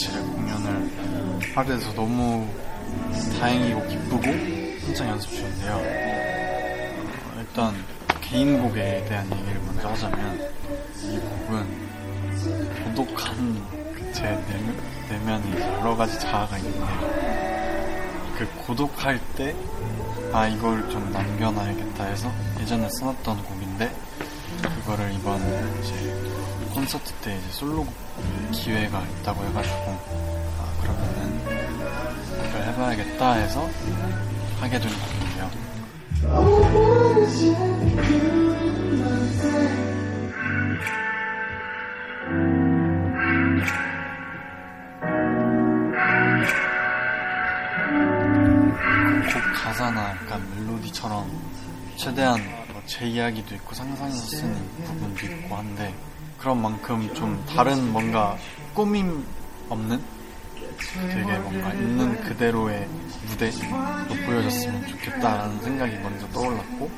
며칠의 공연을 하게 돼서 너무 다행이고 기쁘고 한창 연습 중인데요. 어, 일단 개인곡에 대한 얘기를 먼저 하자면 이 곡은 고독한 제 내면, 내면이 여러 가지 자아가 있는데 그 고독할 때 아 이걸 좀 남겨놔야겠다 해서 예전에 써놨던 곡인데 그거를 이번 이제 콘서트 때 이제 솔로 기회가 있다고 해가지고 아 그러면은 그걸 해봐야겠다 해서 하게 된 곡인데요. 곡 가사나 약간 멜로디처럼 최대한 뭐제 이야기도 있고 상상해서 쓰는 부분도 있고 한데 그런 만큼 좀 다른 뭔가 꾸밈 없는 되게 뭔가 있는 그대로의 무대로 보여줬으면 좋겠다라는 생각이 먼저 떠올랐고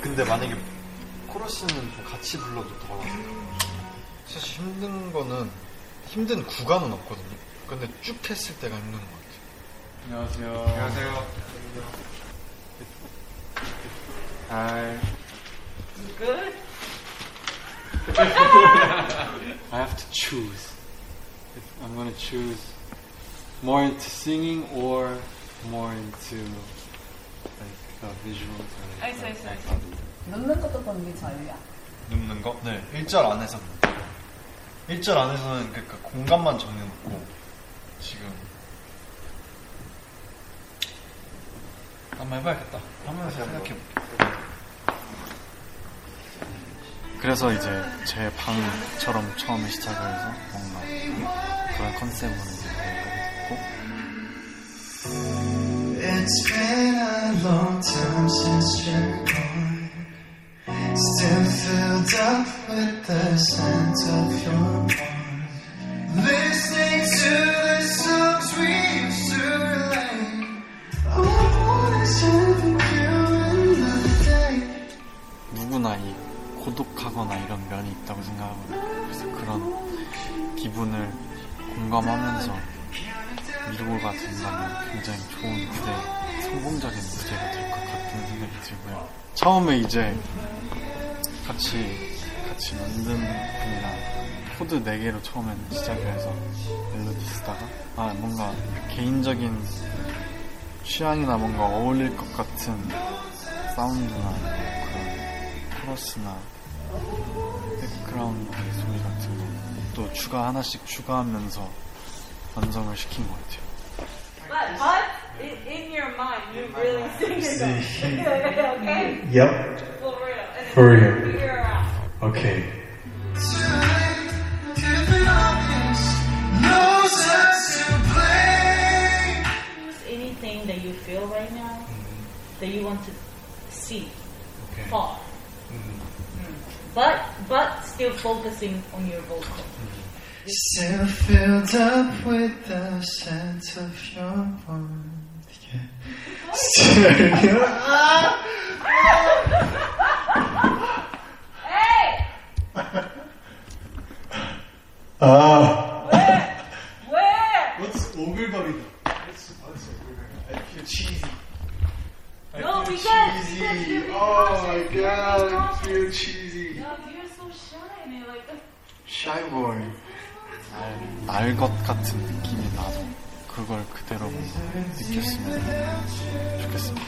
근데 만약에 코러스는 좀 같이 불러도 더 사실 힘든 거는 힘든 구간은 없거든요 근데 쭉 했을 때가 힘든 것 같아요 안녕하세요. 안녕하세요 Hi. Good. I have to choose. If I'm gonna choose more into singing or more into like the visuals. Or, I see, I see, I like, 눕는 것도 보는 게 자유야. 눕는 거? 네, 1절 안에서 1절 안에서는 그러니까 공간만 정해놓고 지금 한번 해봐야겠다. 한번 생각해볼게. 그래서 이제 제 방처럼 처음에 시작을 해서 뭔가 그런 컨셉으로 이제 하게 됐고 공감하면서 마무리가 된다면 굉장히 좋은 무대, 성공적인 무대가 될 것 같다는 생각이 들고요. 처음에 이제 같이 같이 만든 분이랑 코드 4개로 처음에는 시작을 해서 멜로디 쓰다가 아 뭔가 개인적인 취향이나 뭔가 어울릴 것 같은 사운드나 그런 코러스나 백그라운드 소리 같은 거 또 추가 하나씩 추가하면서 완성을 시킨 것 같아요. But, but in, in your mind, you're really singing them. okay? Yep, For real. And then For real. Figure it out. okay. Tonight, if it obvious, knows us to play. Choose anything that you feel right now that you want to see Okay. far. Mm. But but still focusing on your vocal. Still filled up with the scent of your warmth. Yeah. Still, Hey! ah. Where? What's 오글거리다? What's, what's 오글거리다? I feel cheesy. I No, feel because- cheesy. because you're Oh my being god, I cautious. feel cheesy. No, you're so shy and you're like Shy boy. 날 것 같은 느낌이 나서 그걸 그대로 느꼈으면 좋겠습니다.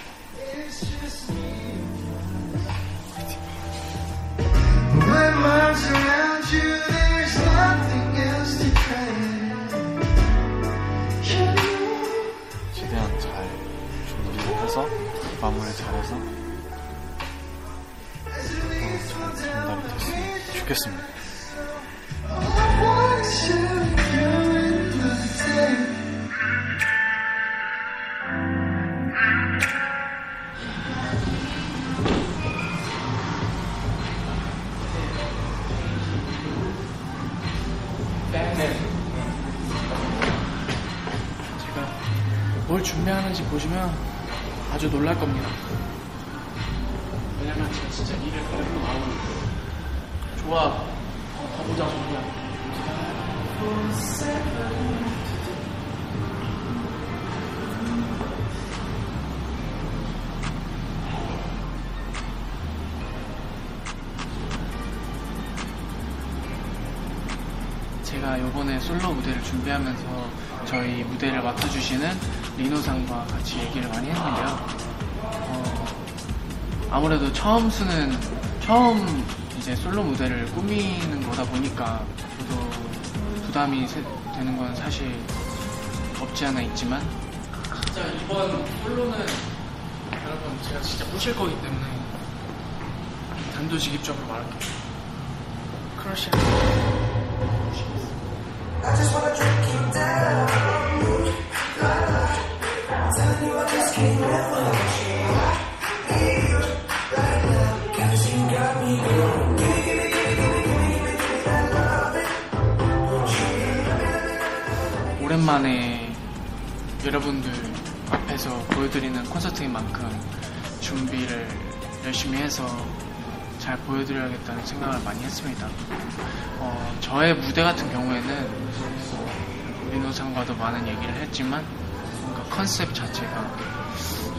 최대한 잘 준비를 해서 마무리 잘해서 어, 잘 전달이 됐으면 좋겠습니다. 하는지 보시면 아주 놀랄 겁니다. 왜냐면 제가 진짜 일을 걸고 나오는 좋아, 어, 가보자, 정리야. 제가 요번에 솔로 무대를 준비하면서 저희 무대를 맡아주시는 리노상과 같이 얘기를 많이 했는데요. 어, 아무래도 처음 쓰는, 처음 이제 솔로 무대를 꾸미는 거다 보니까 저도 부담이 세- 되는 건 사실 없지 않아 있지만 진짜 이번 솔로는 여러분 제가 진짜 부실 거기 때문에 단도직입적으로 말할게요. 크러쉬 오랜만에 여러분들 앞에서 보여드리는 콘서트인 만큼 준비를 열심히 해서 잘 보여드려야겠다는 생각을 많이 했습니다. 어, 저의 무대 같은 경우에는 어, 민호상과도 많은 얘기를 했지만 컨셉 자체가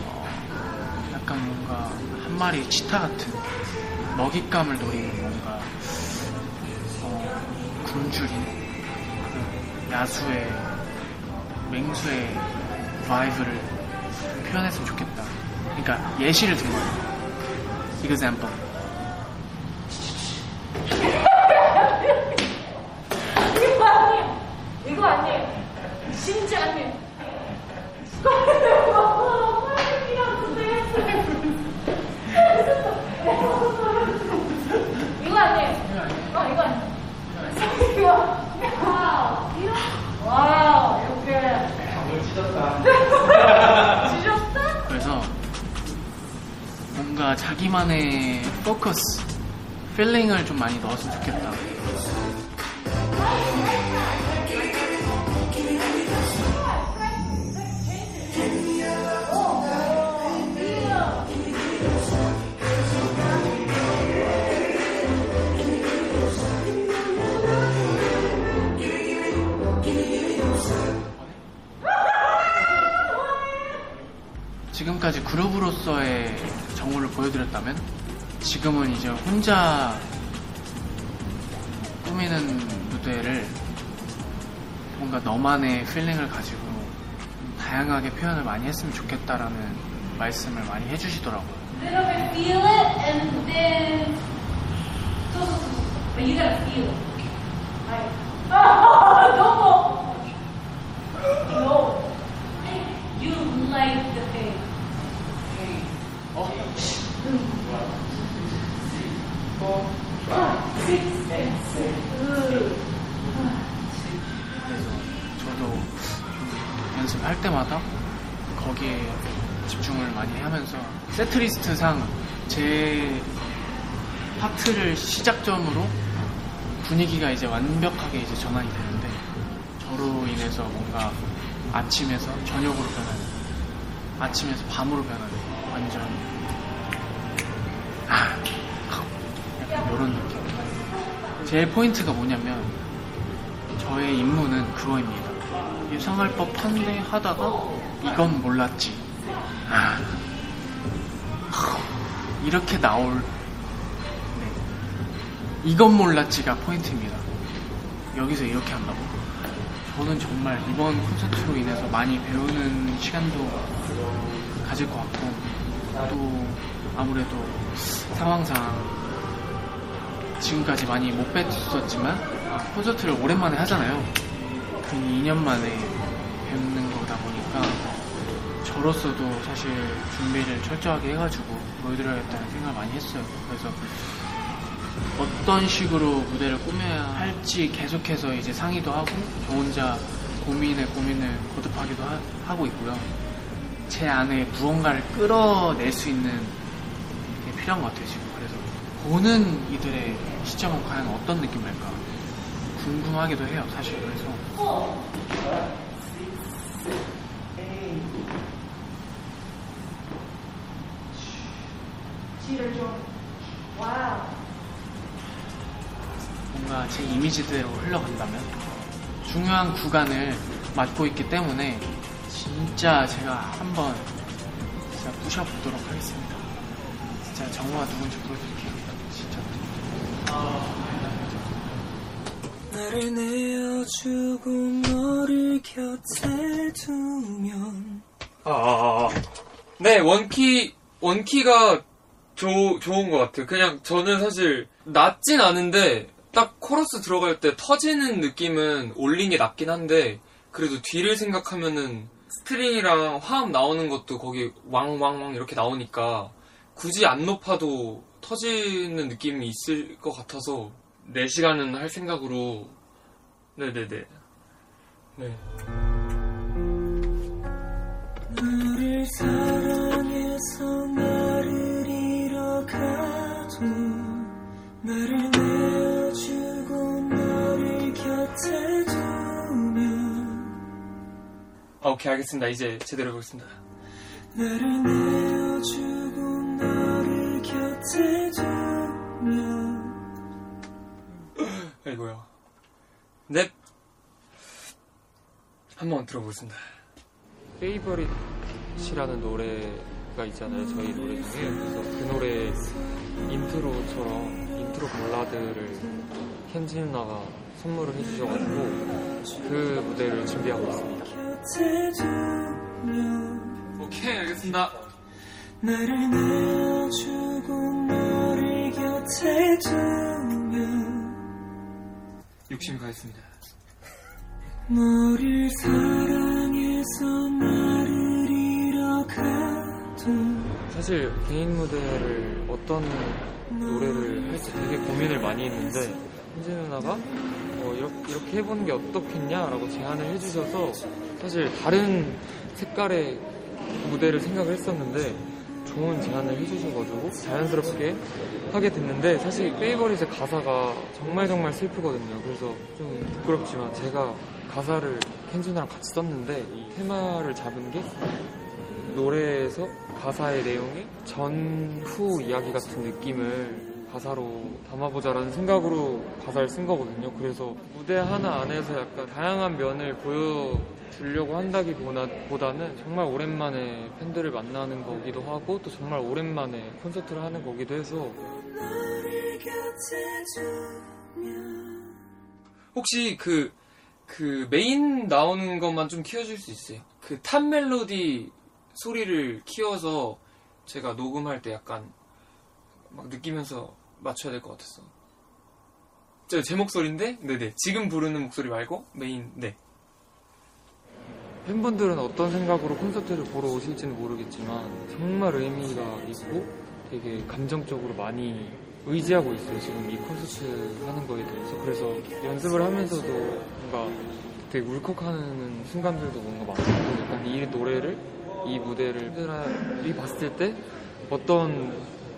어, 약간 뭔가 한 마리 치타 같은 먹잇감을 노리는 뭔가 어, 굶주린 그 야수의 맹수의 바이브를 표현했으면 좋겠다. 그러니까 예시를 든 거예요. example. 이거 아니에요. 이거 아니에요. 진짜 아니에요. 이거 아니에요. 어, 이거 아니에요. 이거. 와우. 이거. 와우. 이렇게. 찢었다? 그래서 뭔가 자기만의 포커스, 필링을 좀 많이 넣었으면 좋겠다. 지금까지 그룹으로서의 정우를 보여드렸다면 지금은 이제 혼자 꾸미는 무대를 뭔가 너만의 feeling을 가지고 다양하게 표현을 많이 했으면 좋겠다라는 말씀을 많이 해주시더라고요. like the pain 그래서 저도 좀 연습할 때마다 거기에 집중을 많이 하면서 세트리스트상 제 파트를 시작점으로 분위기가 이제 완벽하게 이제 전환이 되는데 저로 인해서 뭔가 아침에서 저녁으로 변하는 아침에서 밤으로 변하는 완전 아 약간 이런 느낌 제 포인트가 뭐냐면 저의 임무는 그거입니다. 예상할 법한데 하다가 이건 몰랐지. 아, 이렇게 나올 네. 이건 몰랐지가 포인트입니다. 여기서 이렇게 한다고? 저는 정말 이번 콘서트로 인해서 많이 배우는 시간도 가질 것 같고 또 아무래도 상황상 지금까지 많이 못 뵀었지만 콘서트를 오랜만에 하잖아요. 그 2년 만에 뵙는 거다 보니까 저로서도 사실 준비를 철저하게 해가지고 보여드려야겠다는 생각을 많이 했어요. 그래서 어떤 식으로 무대를 꾸며야 할지 계속해서 이제 상의도 하고 저 혼자 고민에 고민을 거듭하기도 하, 고 있고요. 제 안에 무언가를 끌어낼 수 있는 게 필요한 것 같아요 지금. 그래서 보는 이들의 시점은 과연 어떤 느낌일까 궁금하기도 해요 사실 그래서 뭔가 제 이미지대로 흘러간다면 중요한 구간을 맡고 있기 때문에 진짜 제가 한번 진짜 부셔보도록 하겠습니다. 진짜 정우가 누군지 보여드릴게요. 진짜. 나를 내어주고 너를 곁에 두면 아, 아, 아. 네, 원키, 원키가 조, 좋은 것 같아요. 그냥 저는 사실 낮진 않은데 딱 코러스 들어갈 때 터지는 느낌은 올린 게 낫긴 한데 그래도 뒤를 생각하면은 string이랑 화음 나오는 것도 거기 왕왕왕 이렇게 나오니까 굳이 안 높아도 터지는 느낌이 있을 것 같아서 4시간은 할 생각으로 네네네 네. 너를 사랑해서 나를 잃어가도 나를 오케이 알겠습니다. 이제 제대로 해보겠습니다. 나를 내어주고 너를 곁에 두면 아이고요. 넵. 한번 들어보겠습니다. Favorite이라는 노래가 있잖아요. 저희 노래 중에. 그래서 그 노래 인트로처럼 인트로 발라드를 켄지 누나가 선물을 해주셔가지고 그 무대를 준비하고 있습니다. 오케이 알겠습니다. 나를 내어주고 너를 곁에 두면 욕심 가했습니다. 너를 사랑해서 나를 잃어가도 사실 개인 무대를 어떤 노래를 할지 되게 고민을 많이 했는데 현지 누나가 어, 이렇게, 이렇게 해보는 게 어떻겠냐라고 제안을 해주셔서 사실 다른 색깔의 무대를 생각을 했었는데 좋은 제안을 해주셔가지고 자연스럽게 하게 됐는데 사실 Favorite의 가사가 정말 정말 슬프거든요. 그래서 좀 부끄럽지만 제가 가사를 켄지 누나랑 같이 썼는데 이 테마를 잡은 게 노래에서 가사의 내용이 전후 이야기 같은 느낌을 가사로 담아보자라는 생각으로 가사를 쓴 거거든요. 그래서 무대 하나 안에서 약간 다양한 면을 보여 주려고 한다기보다는 정말 오랜만에 팬들을 만나는 거기도 하고 또 정말 오랜만에 콘서트를 하는 거기도 해서 혹시 그, 그 메인 나오는 것만 좀 키워줄 수 있어요? 그 top 멜로디 소리를 키워서 제가 녹음할 때 약간 막 느끼면서 맞춰야 될 것 같아서. 저제 목소리인데? 네네. 지금 부르는 목소리 말고 메인, 네. 팬분들은 어떤 생각으로 콘서트를 보러 오실지는 모르겠지만 정말 의미가 있고 되게 감정적으로 많이 의지하고 있어요. 지금 이 콘서트 하는 거에 대해서. 그래서 연습을 하면서도 뭔가 되게 울컥하는 순간들도 뭔가 많고 약간 이 노래를 이 무대를 팬들이 봤을 때 어떤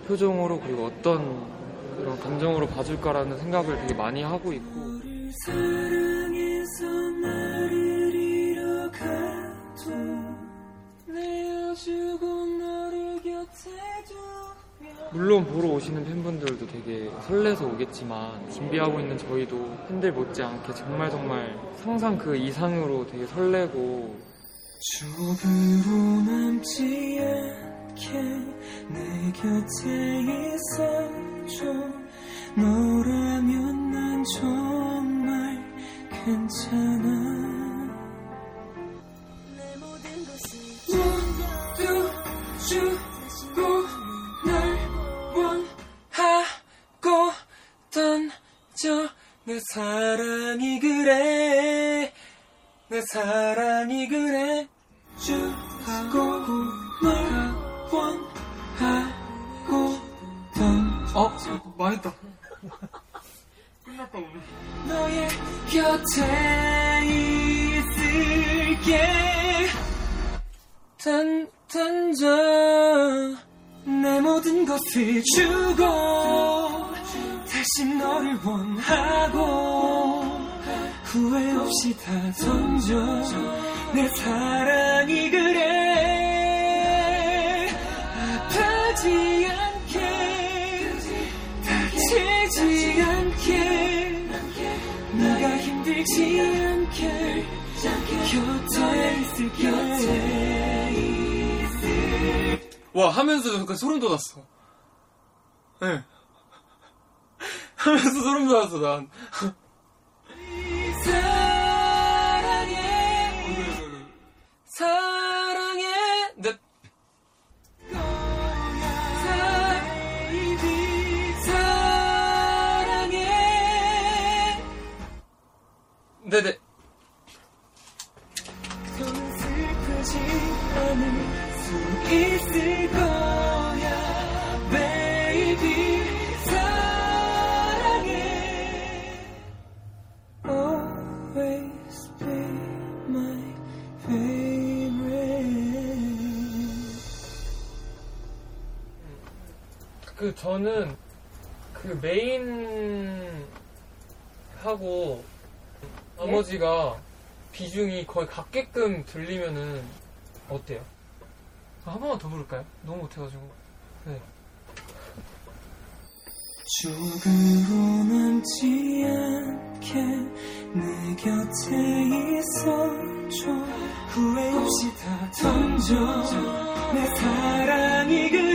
표정으로 그리고 어떤 그런 감정으로 봐줄까라는 생각을 되게 많이 하고 있고. 물론 보러 오시는 팬분들도 되게 설레서 오겠지만 준비하고 있는 저희도 팬들 못지않게 정말 정말 상상 그 이상으로 되게 설레고 않게 내 곁에 있어줘 너라면 난 정말 괜찮아. 모두 주고 날 원하고 던져. 내 사랑이 그래. 내 사랑이 그래. 주고 날 원하고 던 어? 망했다. 너의 곁에 있을게. 던, 던져 내 모든 것을 주고 다시 너를 원하고 후회 없이 다 던져. 내 사랑이 그래 지 않게 곁에 있을게 와 하면서 잠깐 소름 돋았어. 예. 하면서 소름 돋았어 난. 사랑해 favorite 그 저는 그 메인 하고 나머지가 비중이 거의 같게끔 들리면은 어때요? 한 번만 더 부를까요? 너무 못해가지고 네. 조금도 남지 않게 내 곁에 있어줘 후회 없이 다 던져 내 사랑이 그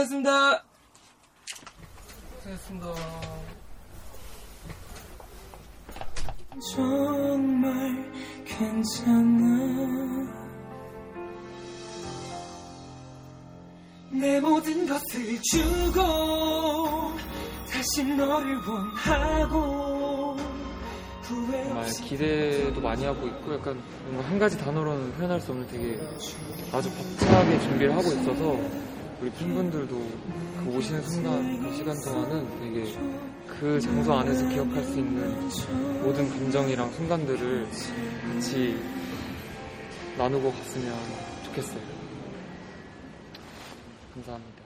고생했습니다. 고생했습니다. 정말 괜찮아. 내 모든 것을 주고 다시 너를 원하고 정말 기대도 많이 하고 있고 약간 뭔가 한 가지 단어로는 표현할 수 없는 되게 아주 벅차게 준비를 하고 있어서 우리 팬분들도 그 오시는 순간 그 시간 동안은 되게 그 장소 안에서 기억할 수 있는 모든 감정이랑 순간들을 같이 나누고 갔으면 좋겠어요. 감사합니다.